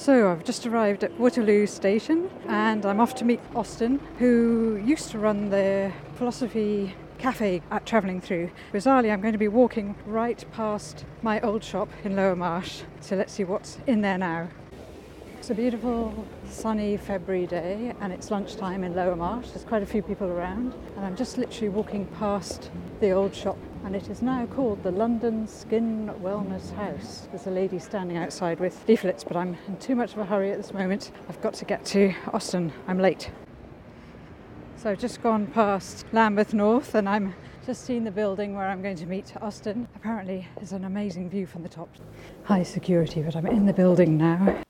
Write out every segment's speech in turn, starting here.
So I've just arrived at Waterloo Station and I'm off to meet Austin, who used to run the philosophy cafe at Travelling Through. Bizarrely, I'm going to be walking right past my old shop in Lower Marsh. So let's see what's in there now. It's a beautiful sunny February day and it's lunchtime in Lower Marsh. There's quite a few people around and I'm just literally walking past the old shop and it is now called the London Skin Wellness House. There's a lady standing outside with leaflets, but I'm in too much of a hurry at this moment. I've got to get to Austin. I'm late. So I've just gone past Lambeth North and I'm just seen the building where I'm going to meet Austin. Apparently, there's an amazing view from the top. High security, but I'm in the building now.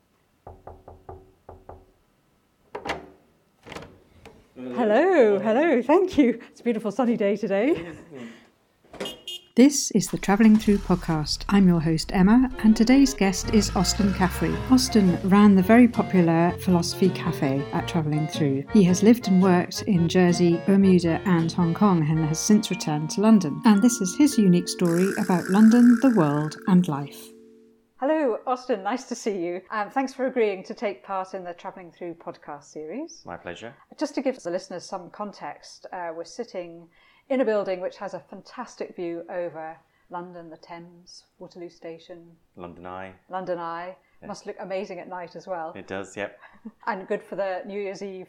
Hello, hello, thank you. It's a beautiful sunny day today. This is the Travelling Through podcast. I'm your host, Emma, and today's guest is Austin Caffrey. Austin ran the very popular Philosophy Cafe at Travelling Through. He has lived and worked in Jersey, Bermuda, and Hong Kong and has since returned to London. And this is his unique story about London, the world, and life. Hello, Austin. Nice to see you. Um, thanks for agreeing to take part in the Travelling Through podcast series. My pleasure. Just to give the listeners some context, uh, we're sitting in a building which has a fantastic view over London, the Thames, Waterloo Station, London Eye. London Eye. Yeah. Must look amazing at night as well. It does, yep. and good for the New Year's Eve.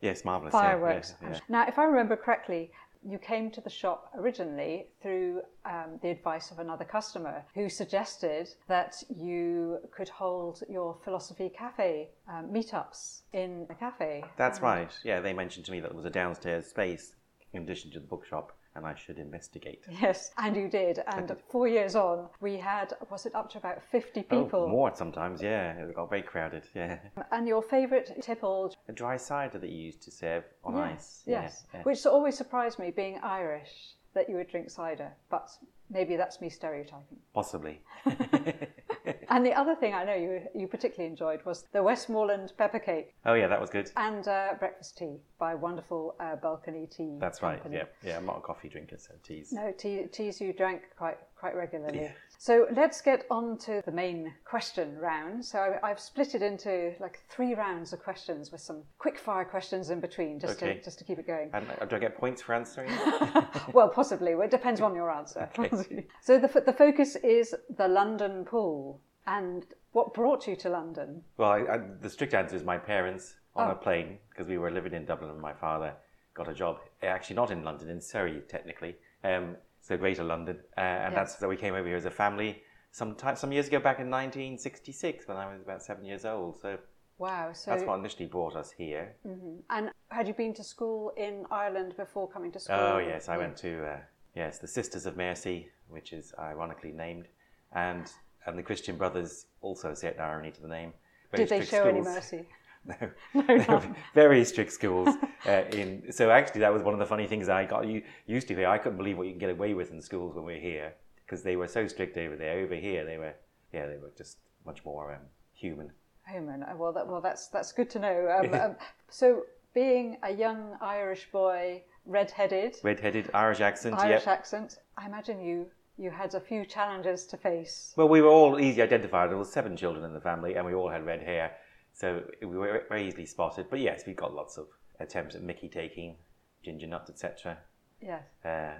Yes, marvellous. Fireworks. Yeah, yeah, now, if I remember correctly, you came to the shop originally through um, the advice of another customer who suggested that you could hold your philosophy cafe um, meetups in a cafe. That's right. Yeah, they mentioned to me that there was a downstairs space in addition to the bookshop and I should investigate. Yes, and you did. And four years on, we had, was it up to about 50 people? Oh, more sometimes, yeah. It got very crowded, yeah. And your favourite tipple? A dry cider that you used to serve on yes, ice. Yes, yeah, yeah. which always surprised me, being Irish, that you would drink cider. But maybe that's me stereotyping. Possibly. and the other thing I know you you particularly enjoyed was the Westmoreland pepper cake. Oh yeah, that was good. And uh, breakfast tea by wonderful uh, Balcony Tea. That's company. right. Yeah, yeah. I'm not a coffee drinker, so teas. No, tea, teas you drank quite quite regularly. Yeah. So let's get on to the main question round. So I've split it into like three rounds of questions with some quick fire questions in between, just okay. to just to keep it going. And uh, do I get points for answering? well, possibly. It depends on your answer. Okay. so the the focus is the London pool. And what brought you to London? Well, I, I, the strict answer is my parents on oh. a plane because we were living in Dublin and my father got a job, eh, actually not in London, in Surrey technically, um, so Greater London, uh, and that's so we came over here as a family some time, some years ago back in 1966 when I was about seven years old. So wow, so that's what initially brought us here. Mm-hmm. And had you been to school in Ireland before coming to school? Oh yes, I went to uh, yes the Sisters of Mercy, which is ironically named, and and the Christian Brothers also set irony to the name. Did they show schools. any mercy? no, no very strict schools. Uh, in so actually, that was one of the funny things I got used to here. I couldn't believe what you can get away with in schools when we are here because they were so strict over there. Over here, they were yeah, they were just much more um, human. Human. Uh, well, that, well, that's that's good to know. Um, um, so, being a young Irish boy, red-headed, red-headed Irish accent, Irish yep. accent. I imagine you you had a few challenges to face. Well, we were all easily identified. There were seven children in the family, and we all had red hair, so we were very easily spotted. But yes, we got lots of attempts at Mickey taking, ginger nuts, etc. Yes. Uh,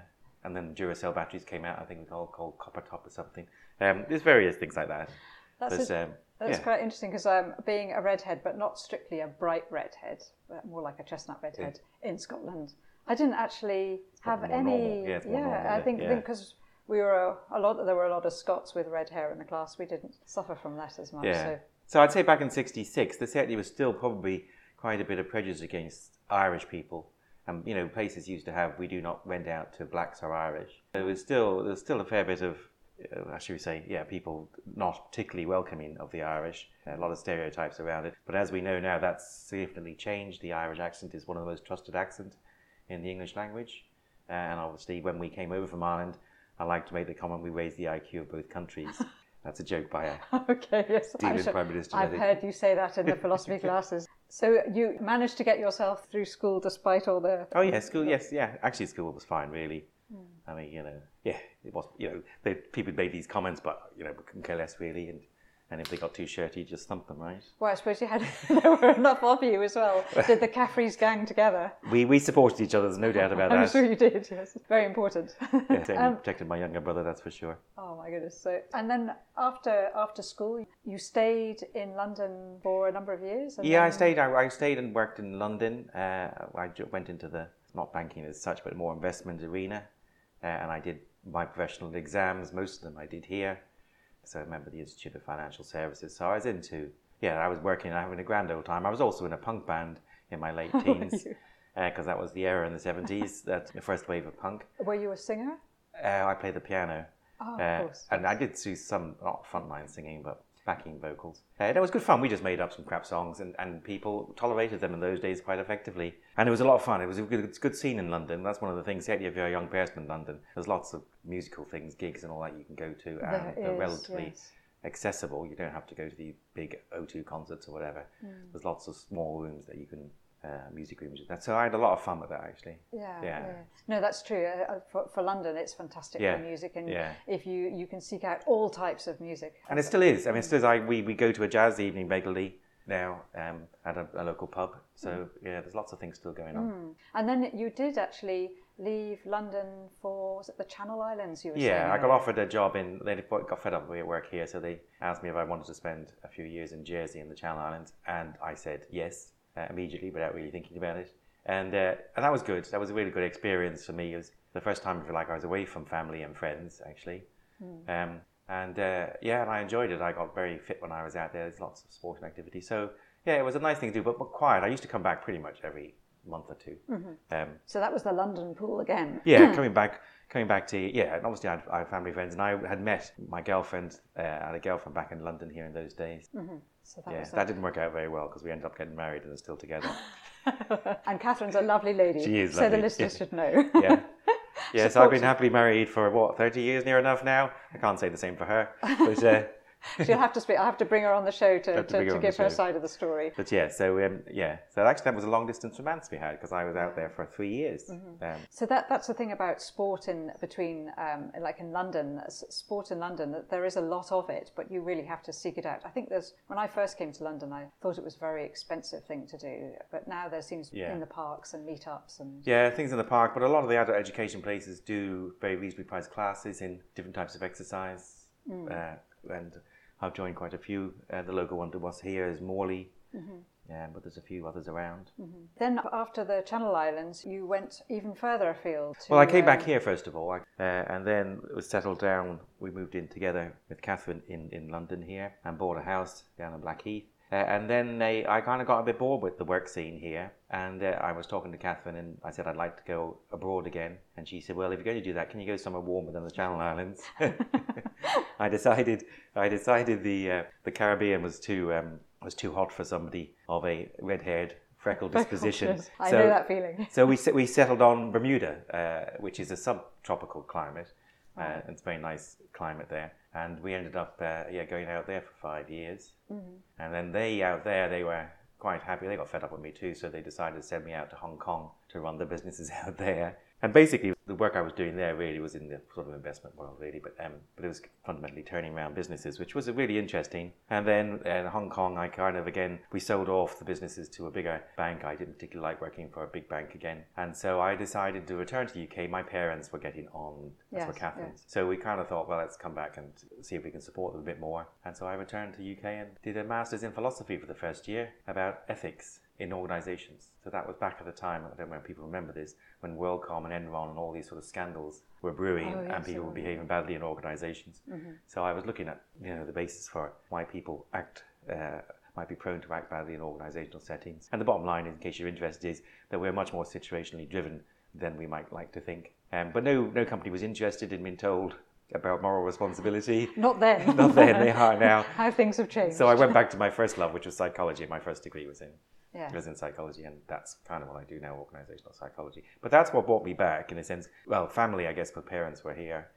and then Duracell batteries came out. I think it was all called Copper Top or something. Um, there's various things like that. That's, a, um, that's yeah. quite interesting because um, being a redhead, but not strictly a bright redhead, but more like a chestnut redhead yeah. in Scotland. I didn't actually have any. Yeah, yeah I think because we were a, a, lot. There were a lot of Scots with red hair in the class. We didn't suffer from that as much. So, so I'd say back in '66, there certainly was still probably quite a bit of prejudice against Irish people. And you know, places used to have "We do not rent out to blacks or Irish." There was still there's still a fair bit of, uh, should we say, yeah, people not particularly welcoming of the Irish. A lot of stereotypes around it. But as we know now, that's significantly changed. The Irish accent is one of the most trusted accents in the English language. Uh, and obviously, when we came over from Ireland, I like to make the comment we raised the IQ of both countries. That's a joke by a okay, yes. Dealing Prime Minister. I've heard you say that in the philosophy classes. So you managed to get yourself through school despite all the. Oh yeah, school. Yes, yeah. Actually, school was fine, really. Mm. I mean, you know, yeah, it was. You know, they, people made these comments, but you know, couldn't care less really. And and if they got too shirty, you just thump them, right? Well, I suppose you had there were enough of you as well. Did the Caffreys gang together? We we supported each other. There's no doubt about that. I'm sure you did. Yes, very important. Yeah, Um, protected my younger brother, that's for sure. Oh my goodness! So, and then after after school, you stayed in London for a number of years. Yeah, I stayed. I, I stayed and worked in London. Uh, I went into the not banking as such, but more investment arena, uh, and I did my professional exams. Most of them I did here. So I remember the Institute of Financial Services. So I was into yeah, I was working, and having a grand old time. I was also in a punk band in my late teens you? because that was the era in the seventies. That's the first wave of punk. Were you a singer? Uh, I played the piano. Oh, of Uh, course. and I did do some, not frontline singing, but backing vocals. Uh, it was good fun. We just made up some crap songs, and, and people tolerated them in those days quite effectively. And it was a lot of fun. It was a good, a good scene in London. That's one of the things, certainly if you're a young person in London, there's lots of musical things, gigs, and all that you can go to, and There they're is, relatively yes. accessible. You don't have to go to the big O2 concerts or whatever. Hmm. There's lots of small rooms that you can, uh, music rooms. That. So I had a lot of fun with that actually. Yeah, Yeah. yeah. No, that's true. Uh, uh, for, for London, it's fantastic Yeah, for music, and yeah. if you you can seek out all types of music. And it still is. I mean, it still is. I, we, we go to a jazz evening regularly now um, at a, a local pub. So, yeah, there's lots of things still going on. And then you did actually leave London for was it the Channel Islands? You were saying Yeah, I got offered a job in, they got fed up with work here, so they asked me if I wanted to spend a few years in Jersey in the Channel Islands, and I said yes uh, immediately without really thinking about it. And, uh, and that was good. That was a really good experience for me. It was the first time I feel like I was away from family and friends, actually. Um, and uh, yeah, and I enjoyed it. I got very fit when I was out there. There's lots of sporting activity. So yeah, it was a nice thing to do, but, but quiet. I used to come back pretty much every month or 2 Um, So that was the London pool again. yeah, coming back, coming back to yeah, and obviously I had, I had family friends, and I had met my girlfriend. Uh, I had a girlfriend back in London here in those days. So that yeah, that didn't work out very well because we ended up getting married and are still together. and Catherine's a lovely lady. She is Lovely. So the listeners yeah. should know. Yeah. Yeah, so I've been happily married for what, 30 years near enough now? I can't say the same for her. But, uh, She'll have to speak. I have to bring her on the show to, to to, to give her side of the story. but yeah, so um, yeah, so actually that was a long distance romance we had because I was out there for three years. Mm-hmm. Um, So that that's the thing about sport in between, um, like in London, sport in London. that There is a lot of it, but you really have to seek it out. I think there's when I first came to London, I thought it was a very expensive thing to do, but now there seems Yeah. in the parks and meetups and yeah, things in the park, but a lot of the adult education places do very reasonably priced classes in different types of exercise. Uh, and I've joined quite a few. Uh, the local one to us here is Morley, um, but there's a few others around. Then after the Channel Islands, you went even further afield. To, Well, I came back um, here first of all, I- uh, and then it was settled down. We moved in together with Catherine in, in London here and bought a house down in Blackheath. Uh, and then they, I kind of got a bit bored with the work scene here, and uh, I was talking to Catherine, and I said I'd like to go abroad again, and she said, "Well, if you're going to do that, can you go somewhere warmer than the Channel Islands?" I decided, I decided the uh, the Caribbean was too um, was too hot for somebody of a red-haired, freckled disposition. I So- know that feeling. so we we settled on Bermuda, uh, which is a subtropical climate. Uh, it's a very nice climate there, and we ended up uh, yeah going out there for five years. And then they out there they were quite happy. They got fed up with me too, so they decided to send me out to Hong Kong to run the businesses out there. And basically, the work I was doing there really was in the sort of investment world, really. But um, but it was fundamentally turning around businesses, which was really interesting. And then in Hong Kong, I kind of again we sold off the businesses to a bigger bank. I didn't particularly like working for a big bank again, and so I decided to return to the UK. My parents were getting on. That's Yes, Catherine's. So we kind of thought, well, let's come back and see if we can support them a bit more. And so I returned to UK and did a master's in philosophy for the first year about ethics in organisations. So that was back at the time, I don't know if people remember this, when WorldCom and Enron and all these sort of scandals were brewing Oh, yes, and people were behaving badly in organisations. So I was looking at, you know, the basis for why people act, uh, might be prone to act badly in organisational settings. And the bottom line, in case you're interested, is that we're much more situationally driven than we might like to think. Um, but no, no company was interested in being told about moral responsibility. Not then. Not then, they are now. How things have changed. So I went back to my first love, which was psychology. My first degree was in Yeah. was in psychology, and that's kind of what I do now, organizational psychology. But that's what brought me back, in a sense. Well, family, I guess, my parents were here,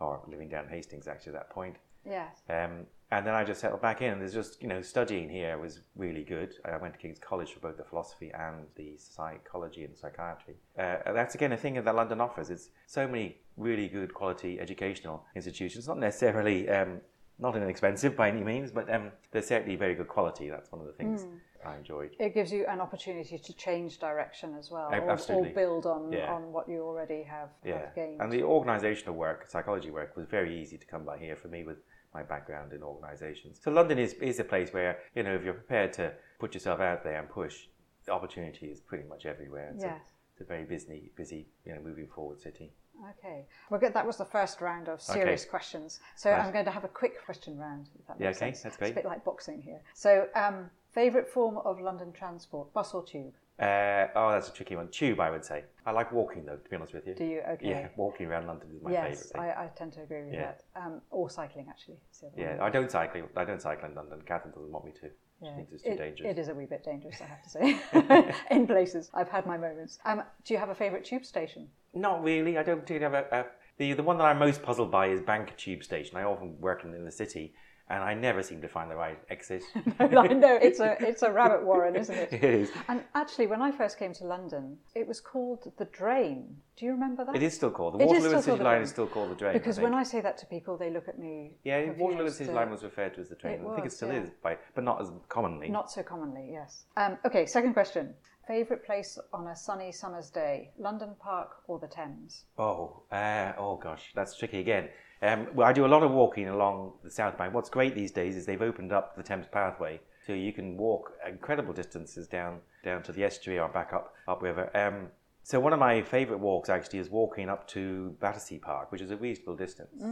or living down Hastings actually at that point. Yes. Um, and then I just settled back in. There's just, you know, studying here was really good. I went to King's College for both the philosophy and the psychology and psychiatry. Uh, that's again a thing that London offers. It's so many really good quality educational institutions, not necessarily um, not inexpensive by any means, but um, they're certainly very good quality. That's one of the things Hmm. I enjoyed. It gives you an opportunity to change direction as well, or, or build on, Yeah. on what you already have, Yeah, have gained. and the organisational work, psychology work, was very easy to come by here for me with my background in organisations. So London is is a place where you know if you're prepared to put yourself out there and push, the opportunity is pretty much everywhere. It's, Yes. a, it's a very busy, busy, you know, moving forward city. Okay, well, good. That was the first round of serious Okay. questions. So. I'm going to have a quick question round. If that Yeah, okay, sense. that's great. It's a bit like boxing here. So, um, favorite form of London transport: bus or tube? Uh, oh, that's a tricky one. Tube, I would say. I like walking though, to be honest with you. Do you? Okay. Yeah, walking around London is my yes, favourite thing. I, I tend to agree with Yeah. that. Um, or cycling, actually. is the other Yeah, one. I don't cycle. I don't cycle in London. Catherine doesn't want me to. She Yeah, thinks it's too it, dangerous. It is a wee bit dangerous, I have to say. In places, I've had my moments. Um, do you have a favourite tube station? Not really. I don't particularly have a, a the the one that I'm most puzzled by is Bank Tube Station. I often work in, in the city, and I never seem to find the right exit. I know it's a it's a rabbit warren, isn't it? it is. And actually, when I first came to London, it was called the Drain. Do you remember that? It is still called the Waterloo and City Line is still called the Drain. Because I when. I say that to people, they look at me. yeah, Waterloo and City uh, Line was referred to as the Drain. I think it still yeah. is, by, but not as commonly. Not so commonly, yes. Um, okay, second question. Favorite place on a sunny summer's day: London Park or the Thames? Oh, uh, oh gosh, that's tricky again. Um, well, I do a lot of walking along the South Bank. What's great these days is they've opened up the Thames Pathway, so you can walk incredible distances down down to the estuary or back up upriver. Um, so one of my favourite walks actually is walking up to Battersea Park, which is a reasonable distance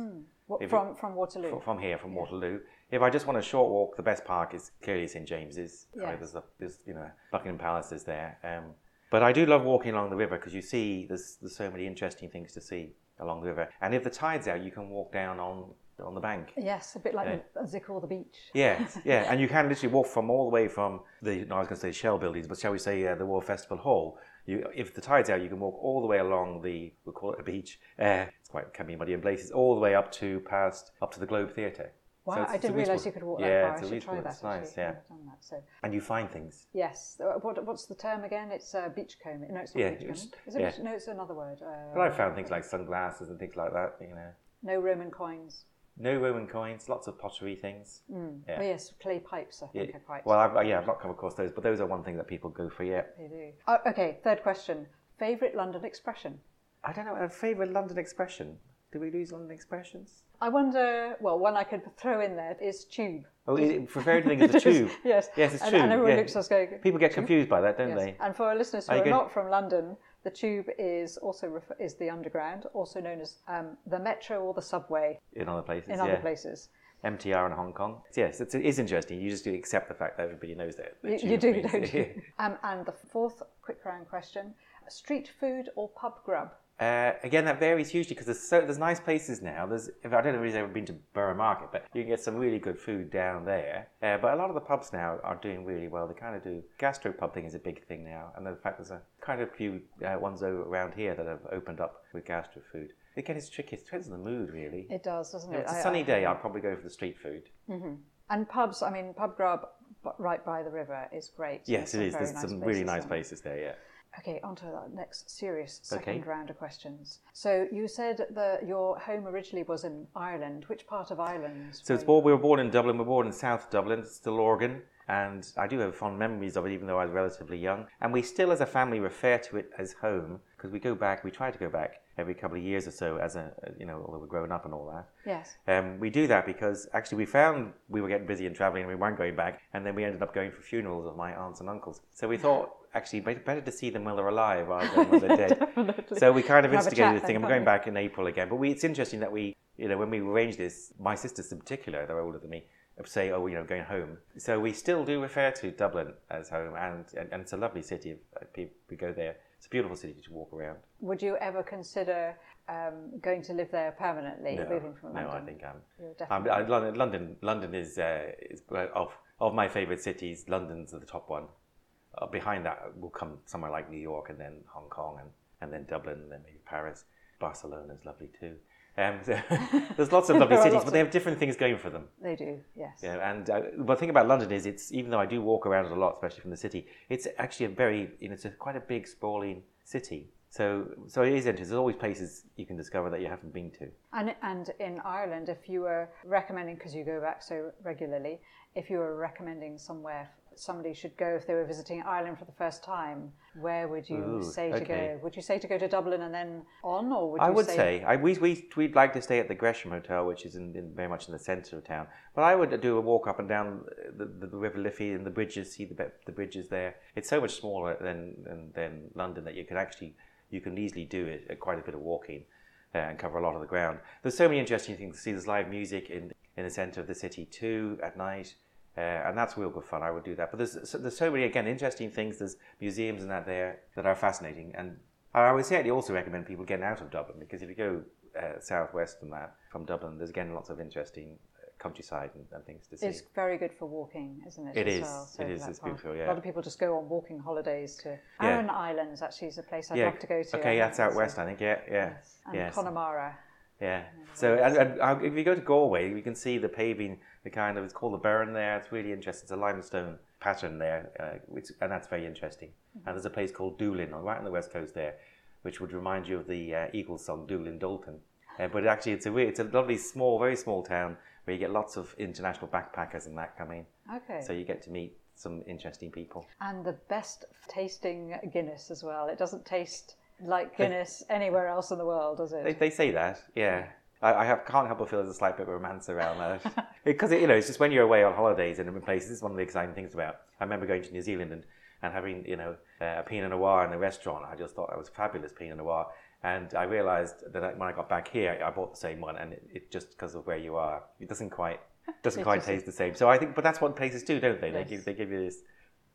What, If from from Waterloo. fr- from here, from Waterloo. If I just want a short walk, the best park is clearly St James's. Mean, there's, a, there's you know Buckingham Palace is there. Um, but I do love walking along the river because you see there's there's so many interesting things to see along the river. And if the tide's out, you can walk down on on the bank. yes, a bit like Yeah. Zickle the beach. Yeah, yeah, and you can literally walk from all the way from the no, I was going to say Shell buildings, but shall we say uh, the Royal Festival Hall? You, if the tide's out, you can walk all the way along the we'll call it a beach. Uh, it's quite can be muddy in places, all the way up to past up to the Globe Theatre. Wow, So I didn't realise you could walk yeah, that far. it's I should try that. it's nice, yeah. I've never done that. So and you find things. yes, Uh, what, what's the term again? It's uh, beachcombing. No, it's not Yeah, beachcombing. it's- Is it? yeah. beach- No, it's another word. Uh, But I found things like sunglasses and things like that. You know, no Roman coins. no Roman coins, lots of pottery things. Yeah. Oh yes, clay pipes. I think Yeah. are quite. Well, I've, yeah, I've not come across those, but those are one thing that people go for. Yeah, they do. Oh, okay, third question. Favorite London expression. I don't know. A favourite London expression? Do we lose London expressions? I wonder. Well, one I could throw in there is tube. Oh, it, for very thing is a tube. yes. Yes, it's and, true. And everyone yeah. looks at us going. People get confused by that, don't Yes. they? And for our listeners who Are are, you good? not from London, the tube is also refer- is the underground, also known as um, the metro or the subway In other places, in yeah. other places. MTR in Hong Kong. Yes, it's, it is interesting. You just do accept the fact that everybody knows that. You, you do, means- don't you? um, and the fourth quick round question: street food or pub grub? Uh, again, that varies hugely because there's so there's nice places now. There's I don't know if you've ever been to Borough Market, but you can get some really good food down there. Uh, but a lot of the pubs now are doing really well. They kind of do gastro pub thing is a big thing now, and the fact there's a kind of few uh, ones o- around here that have opened up with gastro food. Again, it's tricky. It depends on the mood, really. It does, doesn't if it? it's a sunny I- day, I'll probably go for the street food. And pubs, I mean, pub grub right by the river is great. Yes, There's it is. There's very some nice really nice places there. Yeah. Okay, on to the next serious second Okay. round of questions. So you said that your home originally was in Ireland. Which part of Ireland? So it's born, we were born in Dublin. We were born in South Dublin, Stillorgan, and I do have fond memories of it, even though I was relatively young. And we still, as a family, refer to it as home because we go back. We try to go back every couple of years or so, as a you know, although we're growing up and all that. Yes. Um, we do that because actually we found we were getting busy and traveling and we weren't going back, and then we ended up going for funerals of my aunts and uncles. So we thought actually better, better to see them while they're alive rather than when they're dead. Definitely. So we kind of instigated the thing. I'm going back in April again. But we, it's interesting that we, you know, when we arranged this, my sisters in particular, they're older than me, say, oh, you know, going home. So we still do refer to Dublin as home, and and, and it's a lovely city. Uh, pe- We go there. It's a beautiful city to walk around. Would you ever consider um, going to live there permanently, No, moving from no, London? I think Um, definitely. I, London, London, London is, uh, is uh, of of my favourite cities. London's the top one. Uh, behind that will come somewhere like New York, and then Hong Kong, and, and then Dublin, and then maybe Paris. Barcelona's lovely too. Um, so there's lots of lovely cities, but they have different things going for them. They do, yes. Yeah, and uh, the thing about London is, it's even though I do walk around a lot, especially from the city, it's actually a very, you know, it's a quite a big, sprawling city. So, so it is interesting. There's always places you can discover that you haven't been to. And, and in Ireland, if you were recommending, because you go back so regularly, if you were recommending somewhere somebody should go if they were visiting Ireland for the first time, where would you Ooh, say to okay. go? Would you say to go to Dublin and then on, or would you I would say, say, I, we, we, we'd like to stay at the Gresham Hotel, which is in, in very much in the centre of town. But I would do a walk up and down the, the, the River Liffey and the bridges, see the, the bridges there. It's so much smaller than, than, than London that you can actually, you can easily do it, uh, quite a bit of walking uh, and cover a lot of the ground. There's so many interesting things to see. There's live music in, in the centre of the city too at night. Uh, and that's real good fun. I would do that. But there's so, there's so many again interesting things. There's museums and that there that are fascinating. And I would certainly also recommend people getting out of Dublin because if you go uh, southwest from that from Dublin, there's again lots of interesting uh, countryside and, and things to see. It's very good for walking, isn't it? It is. Well, It is. It's part. beautiful, A lot of people just go on walking holidays to Yeah. Aran Islands. Actually, is a place I'd yeah. love to go to. Okay, I that's out west, I think. Yeah, yeah, Yes. And yes. Connemara. Yeah. So and, and uh, if you go to Galway, you can see the paving, the kind of it's called the Burren there. It's really interesting. It's a limestone pattern there, uh, which, and that's very interesting. And there's a place called Doolin, on- right on the west coast there, which would remind you of the uh, Eagles song Doolin Dalton. Uh, but actually, it's a it's a lovely small, very small town where you get lots of international backpackers and that coming. Okay. So you get to meet some interesting people. and the best tasting Guinness as well. It doesn't taste like Guinness anywhere else in the world, does it? They, they say that, yeah. I, I have, can't help but feel there's a slight bit of romance around that. because, you know, it's just when you're away on holidays and in places, this is one of the exciting things about. I remember going to New Zealand and, and having, you know, uh, a Pinot Noir in a restaurant. I just thought that was fabulous Pinot Noir. And I realised that when I got back here, I bought the same one, and it, it just because of where you are, it doesn't quite doesn't It quite doesn't. taste the same. So I think, but that's what places do, don't they? They give they give you this,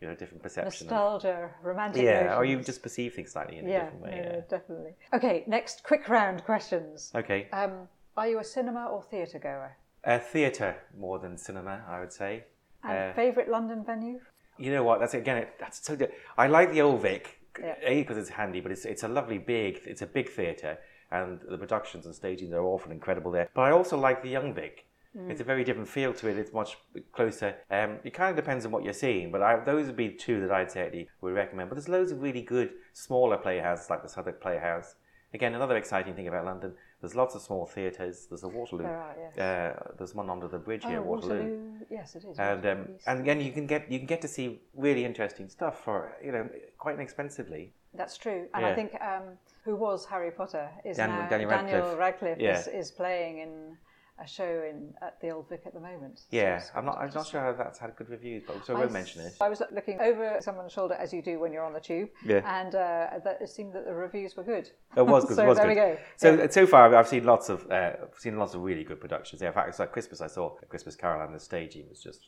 you know, different perception. of- Nostalgia, romantic. yeah, or you just perceive things slightly in a different way. no, Yeah. definitely. Okay, next quick round questions. Okay. Um, are you a cinema or theatre goer? Uh, theatre more than cinema, I would say. And Uh, favourite London venue? You know what? That's again. It, that's so. Good. I like the Old Vic. Yeah. A because it's handy, but it's it's a lovely big. It's a big theatre, and the productions and stagings are often incredible there. But I also like the Young Vic. Mm. It's a very different feel to it. It's much closer. Um, it kind of depends on what you're seeing, but I, those would be two that I'd certainly would recommend. But there's loads of really good smaller playhouses like the Southwark Playhouse. Again, another exciting thing about London. There's lots of small theatres. There's a Waterloo. There are, yes. Uh, there's one under the bridge here, oh, at Waterloo. Yes, it is. and Waterloo um, and again you can get you can get to see really interesting stuff for you know quite inexpensively. That's true. And I think um, who was Harry Potter is Dan- now Daniel Daniel Radcliffe. Radcliffe Yeah. is, is playing in a show in at the Old Vic at the moment. So Yeah, it's I'm not I'm not sure how that's had good reviews, but so I won't mention it. I was looking over someone's shoulder as you do when you're on the tube, Yeah. and uh, that it seemed that the reviews were good. It was good. so it was there good. we go. So Yeah. so far I've seen lots of uh, seen lots of really good productions. Yeah, in fact, it's like Christmas. I saw a Christmas Carol and the staging was just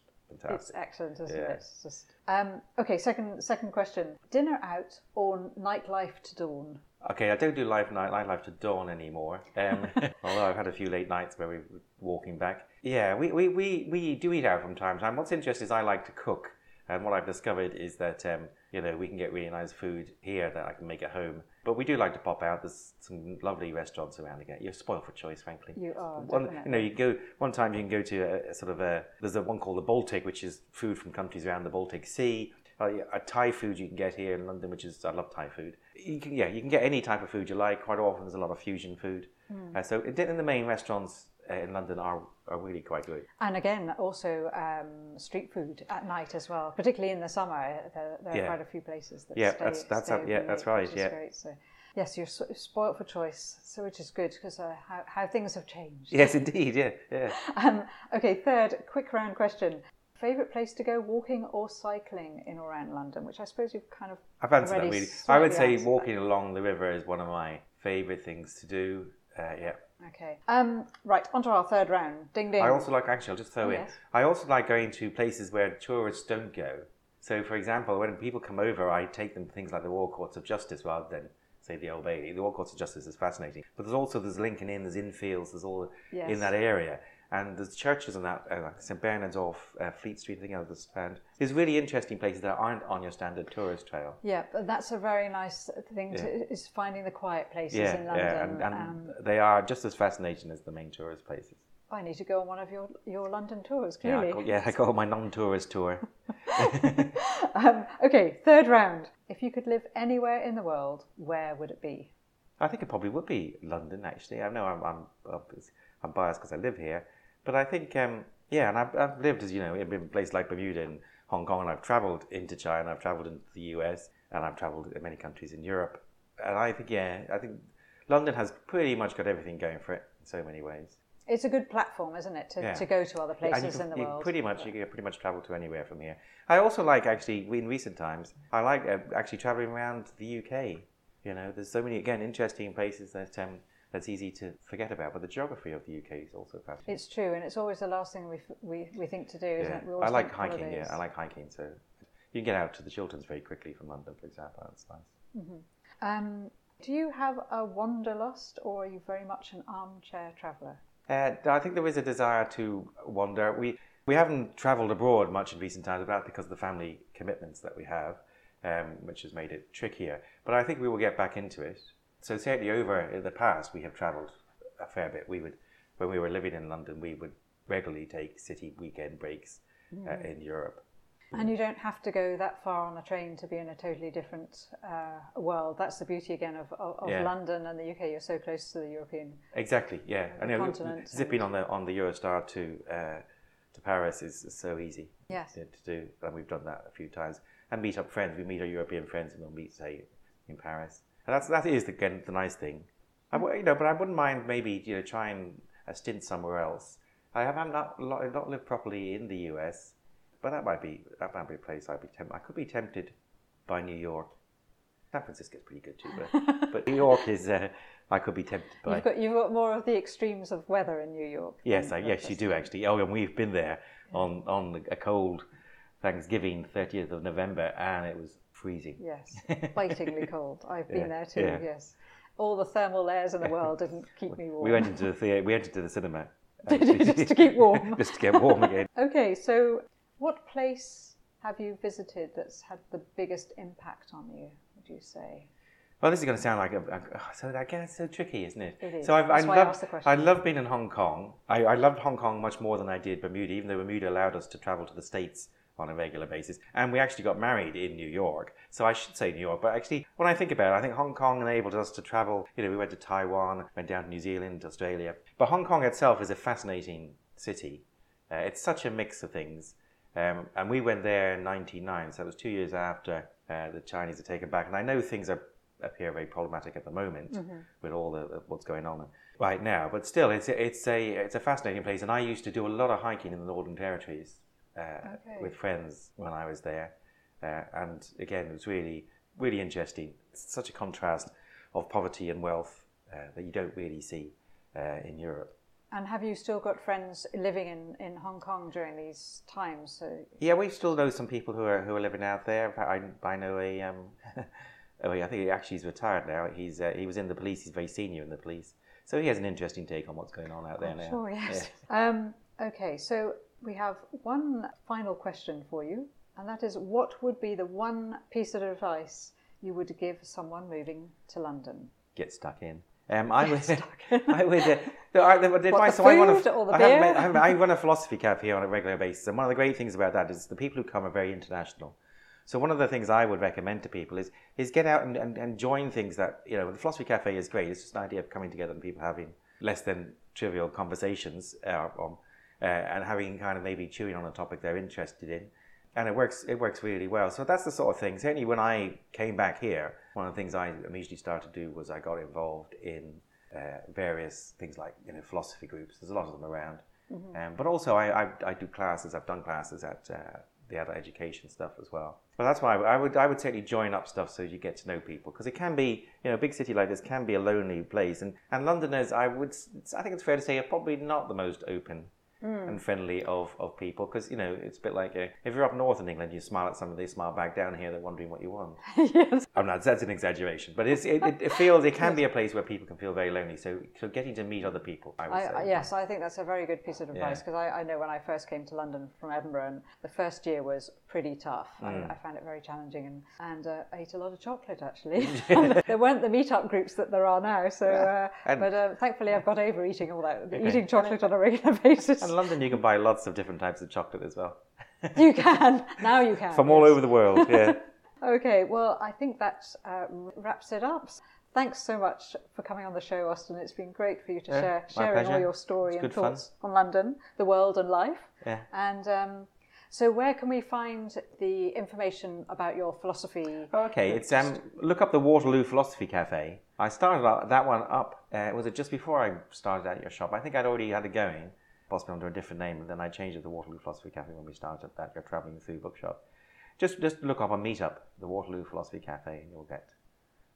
It's excellent, isn't Yeah. it? It's just um, okay. Second, second question: dinner out or nightlife to dawn? Okay, I don't do live night nightlife to dawn anymore. Um, although I've had a few late nights where we were walking back. Yeah, we, we, we, we do eat out from time to time. What's interesting is I like to cook. And what I've discovered is that um, you know we can get really nice food here that I can make at home. But we do like to pop out. There's some lovely restaurants around again. You're spoiled for choice, frankly. You are One, definitely. you know, you go one time. You can go to a, a sort of a. There's a one called the Baltic, which is food from countries around the Baltic Sea. Uh, a Thai food you can get here in London, which is I love Thai food. You can yeah, you can get any type of food you like. Quite often, there's a lot of fusion food. Hmm. Uh, so in the main restaurants in London are are really quite good. And again, also um, street food at night as well, particularly in the summer. There, there Yeah. are quite a few places that Yeah, stay, that's- that's stay how- yeah, that's right, yeah. great. So, yes, you're so- spoilt for choice, so which is good because uh, how, how things have changed. Yes, indeed. Yeah, yeah. Um, okay, third quick round question: favorite place to go walking or cycling in or around London? Which I suppose you've kind of I've answered that really. I would say walking along the river is one of my favourite things to do. Uh, yeah. Okay. Um, right, on to our third round. Ding ding. I also like actually. I'll just throw Oh, in. yes. I also like going to places where tourists don't go. So, for example, when people come over, I take them to things like the Royal Courts of Justice rather than say the Old Bailey. The Royal Courts of Justice is fascinating, but there's also there's Lincoln Inn, there's Infields, there's all Yes. in that area, and there's churches in that, uh, like St Bernard's off uh, Fleet Street, I think others, and there's really interesting places that aren't on your standard tourist trail. Yeah, but that's a very nice thing to is finding the quiet places Yeah, in London. yeah, and, and um, they are just as fascinating as the main tourist places. I need to go on one of your, your London tours, Yeah, I clearly. go, yeah, I go on my non-tourist tour. um, okay, third round. If you could live anywhere in the world, where would it be? I think it probably would be London. Actually, I know I'm I'm, I'm biased because I live here, but I think um, yeah, and I've, I've lived as you know in places like Bermuda and Hong Kong, and I've travelled into China, I've travelled into the US, and I've travelled in many countries in Europe. And I think yeah, I think London has pretty much got everything going for it in so many ways. It's a good platform, isn't it, to, Yeah. to go to other places can- in the you world? Pretty much, you can pretty much travel to anywhere from here. I also like actually in recent times. I like uh, actually traveling around the UK. You know, there's so many again interesting places that um, that's easy to forget about. But the geography of the UK is also fascinating. It's true, and it's always the last thing we, we, we think to do, isn't Yeah. it? I like hiking. holidays. Yeah, I like hiking. So you can get out to the Chilterns very quickly from London, for example. That's nice. Um, do you have a wanderlust, or are you very much an armchair traveller? Uh, I think there is a desire to wander. We we haven't travelled abroad much in recent times, but that's because of the family commitments that we have, um, which has made it trickier. But I think we will get back into it. So certainly over in the past, we have travelled a fair bit. We would, when we were living in London, we would regularly take city weekend breaks uh, in Europe. And you don't have to go that far on a train to be in a totally different uh, world. That's the beauty again of, of, of Yeah. London and the UK. You're so close to the European. Exactly. Yeah. I know continent zipping on the on the Eurostar to uh, to Paris is, is so easy. Yes. to, to do, and we've done that a few times. And meet up friends. We meet our European friends, and we'll meet, say, in Paris. And that's that is the again, the nice thing. I, you know, but I wouldn't mind maybe you know trying a stint somewhere else. I have not not lived properly in the US, but that might be that might be a place I'd be temp- I could be tempted by New York. San Francisco's pretty good too, but but New York is uh, I could be tempted by. You've got you've got more of the extremes of weather in New York. Yes, I, yes, you do actually. Oh, and we've been there on on a cold Thanksgiving, thirtieth of November, and it was freezing. Yes, bitingly cold. I've been Yeah, there too. yeah. Yes, all the thermal layers in the world didn't keep me warm. We went into the theatre. We went into the cinema Just to keep warm. just to get warm again. Okay, so what place have you visited that's had the biggest impact on you? Would you say? Well, this is going to sound like a, a oh, so again, it's so tricky, isn't it? It is. So I've, I love asked the question. I love being in Hong Kong. I, I loved Hong Kong much more than I did Bermuda, even though Bermuda allowed us to travel to the states on a regular basis, and we actually got married in New York. So I should say New York, but actually, when I think about it, I think Hong Kong enabled us to travel. You know, we went to Taiwan, went down to New Zealand, Australia. But Hong Kong itself is a fascinating city. Uh, it's such a mix of things. Um, and we went there in '99, so it was two years after uh, the Chinese had taken back. And I know things are appear very problematic at the moment with all the, the- what's going on right now. But still, it's it's a it's a fascinating place. And I used to do a lot of hiking in the Northern Territories uh, Okay. with friends when I was there. Uh, and again, it was really really interesting. It's such a contrast of poverty and wealth uh, that you don't really see uh, in Europe. And have you still got friends living in, in Hong Kong during these times? So Yeah, we still know some people who are who are living out there. In fact, I, I know a um, oh, I think he actually he's retired now. He's uh, he was in the police. He's very senior in the police, so he has an interesting take on what's going on out there now. Sure, yes. Um, okay, so we have one final question for you, and that is what would be the one piece of advice you would give someone moving to London? Get stuck in. Um, I would. I would. Uh, the, I- the, the advice. the so I run a, the I I run a philosophy cafe here on a regular basis, and one of the great things about that is the people who come are very international. So one of the things I would recommend to people is is get out and, and, and join things that you know the philosophy cafe is great. It's just an idea of coming together and people having less than trivial conversations uh, on, uh, and having kind of maybe chewing on a topic they're interested in, and it works it works really well. So that's the sort of thing. Certainly when I came back here, one of the things I immediately started to do was I got involved in uh, various things like you know philosophy groups. There's a lot of them around, um, but also I, I, I do classes. I've done classes at uh, the adult education stuff as well. But that's why I would, I would certainly join up stuff so you get to know people because it can be you know a big city like this can be a lonely place and and Londoners I would I think it's fair to say are probably not the most open and friendly of, of people because you know it's a bit like uh if you're up north in England, you smile at somebody, they smile back down here, they're wondering what you want. yes. I'm not. That's an exaggeration, but it's, it, it, it feels it can be a place where people can feel very lonely. So, so getting to meet other people, I would I, say. Yes, I think that's a very good piece of advice because I, I know when I first came to London from Edinburgh, and the first year was pretty tough. Hmm. I, I found it very challenging and, and uh, ate a lot of chocolate actually. there weren't the meetup groups that there are now, so uh, but uh, thankfully I've got over eating all that, eating chocolate on a regular basis. In London, you can buy lots of different types of chocolate as well you can now you can from all over the world. Yeah. Okay, well, I think that uh, wraps it up. Thanks so much for coming on the show, Austin. It's been great for you to Yeah, share sharing all your story It's and good fun. thoughts on London, the world, and life. Yeah. And um, so, where can we find the information about your philosophy? Oh, okay, it's um. Look up the Waterloo Philosophy Cafe. I started that one up. Uh, was it just before I started at your shop? I think I'd already had it going, possibly under a different name, and then I changed it to Waterloo Philosophy Cafe when we started at your traveling through bookshop. Just just look up a meetup, the Waterloo Philosophy Cafe, and you'll get,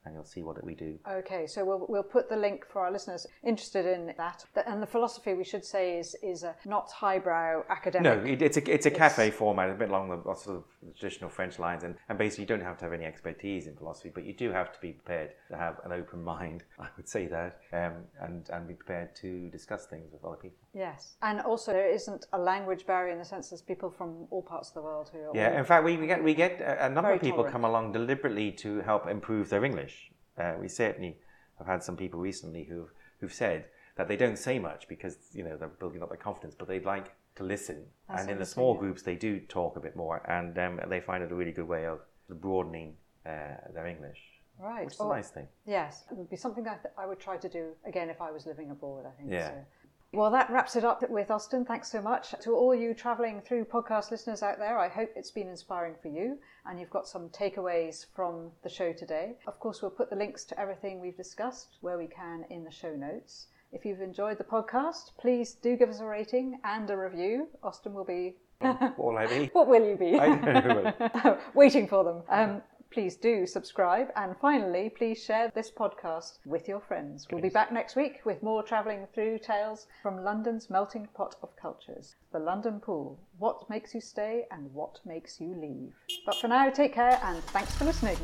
and you'll see what we do. Okay, so we'll, we'll put the link for our listeners interested in that. And the philosophy, we should say, is is a not highbrow academic. No, it, it's a it's a cafe format, a bit along the sort of traditional French lines, and, and basically you don't have to have any expertise in philosophy, but you do have to be prepared to have an open mind. I would say that, um, and and be prepared to discuss things with other people. Yes, and also there isn't a language barrier in the sense there's people from all parts of the world who are Yeah, all- in fact, we, we get we get a, a number Very of people tolerant. come along deliberately to help improve their English. Uh, we certainly have had some people recently who've who've said that they don't say much because you know they're building up their confidence, but they'd like to listen. That's and in the small groups, they do talk a bit more, and um, they find it a really good way of broadening uh, their English, right. which is a nice thing. Yes, it would be something I, th- I would try to do again if I was living abroad, I think. Yeah. So. Well, that wraps it up with Austin. Thanks so much. To all you travelling through podcast listeners out there, I hope it's been inspiring for you and you've got some takeaways from the show today. Of course, we'll put the links to everything we've discussed where we can in the show notes. If you've enjoyed the podcast, please do give us a rating and a review. Austin will be. All I need. What will you be? I don't know. Waiting for them. Um, please do subscribe. And finally, please share this podcast with your friends. We'll be back next week with more travelling through tales from London's melting pot of cultures, the London Pool. What makes you stay and what makes you leave. But for now, take care and thanks for listening.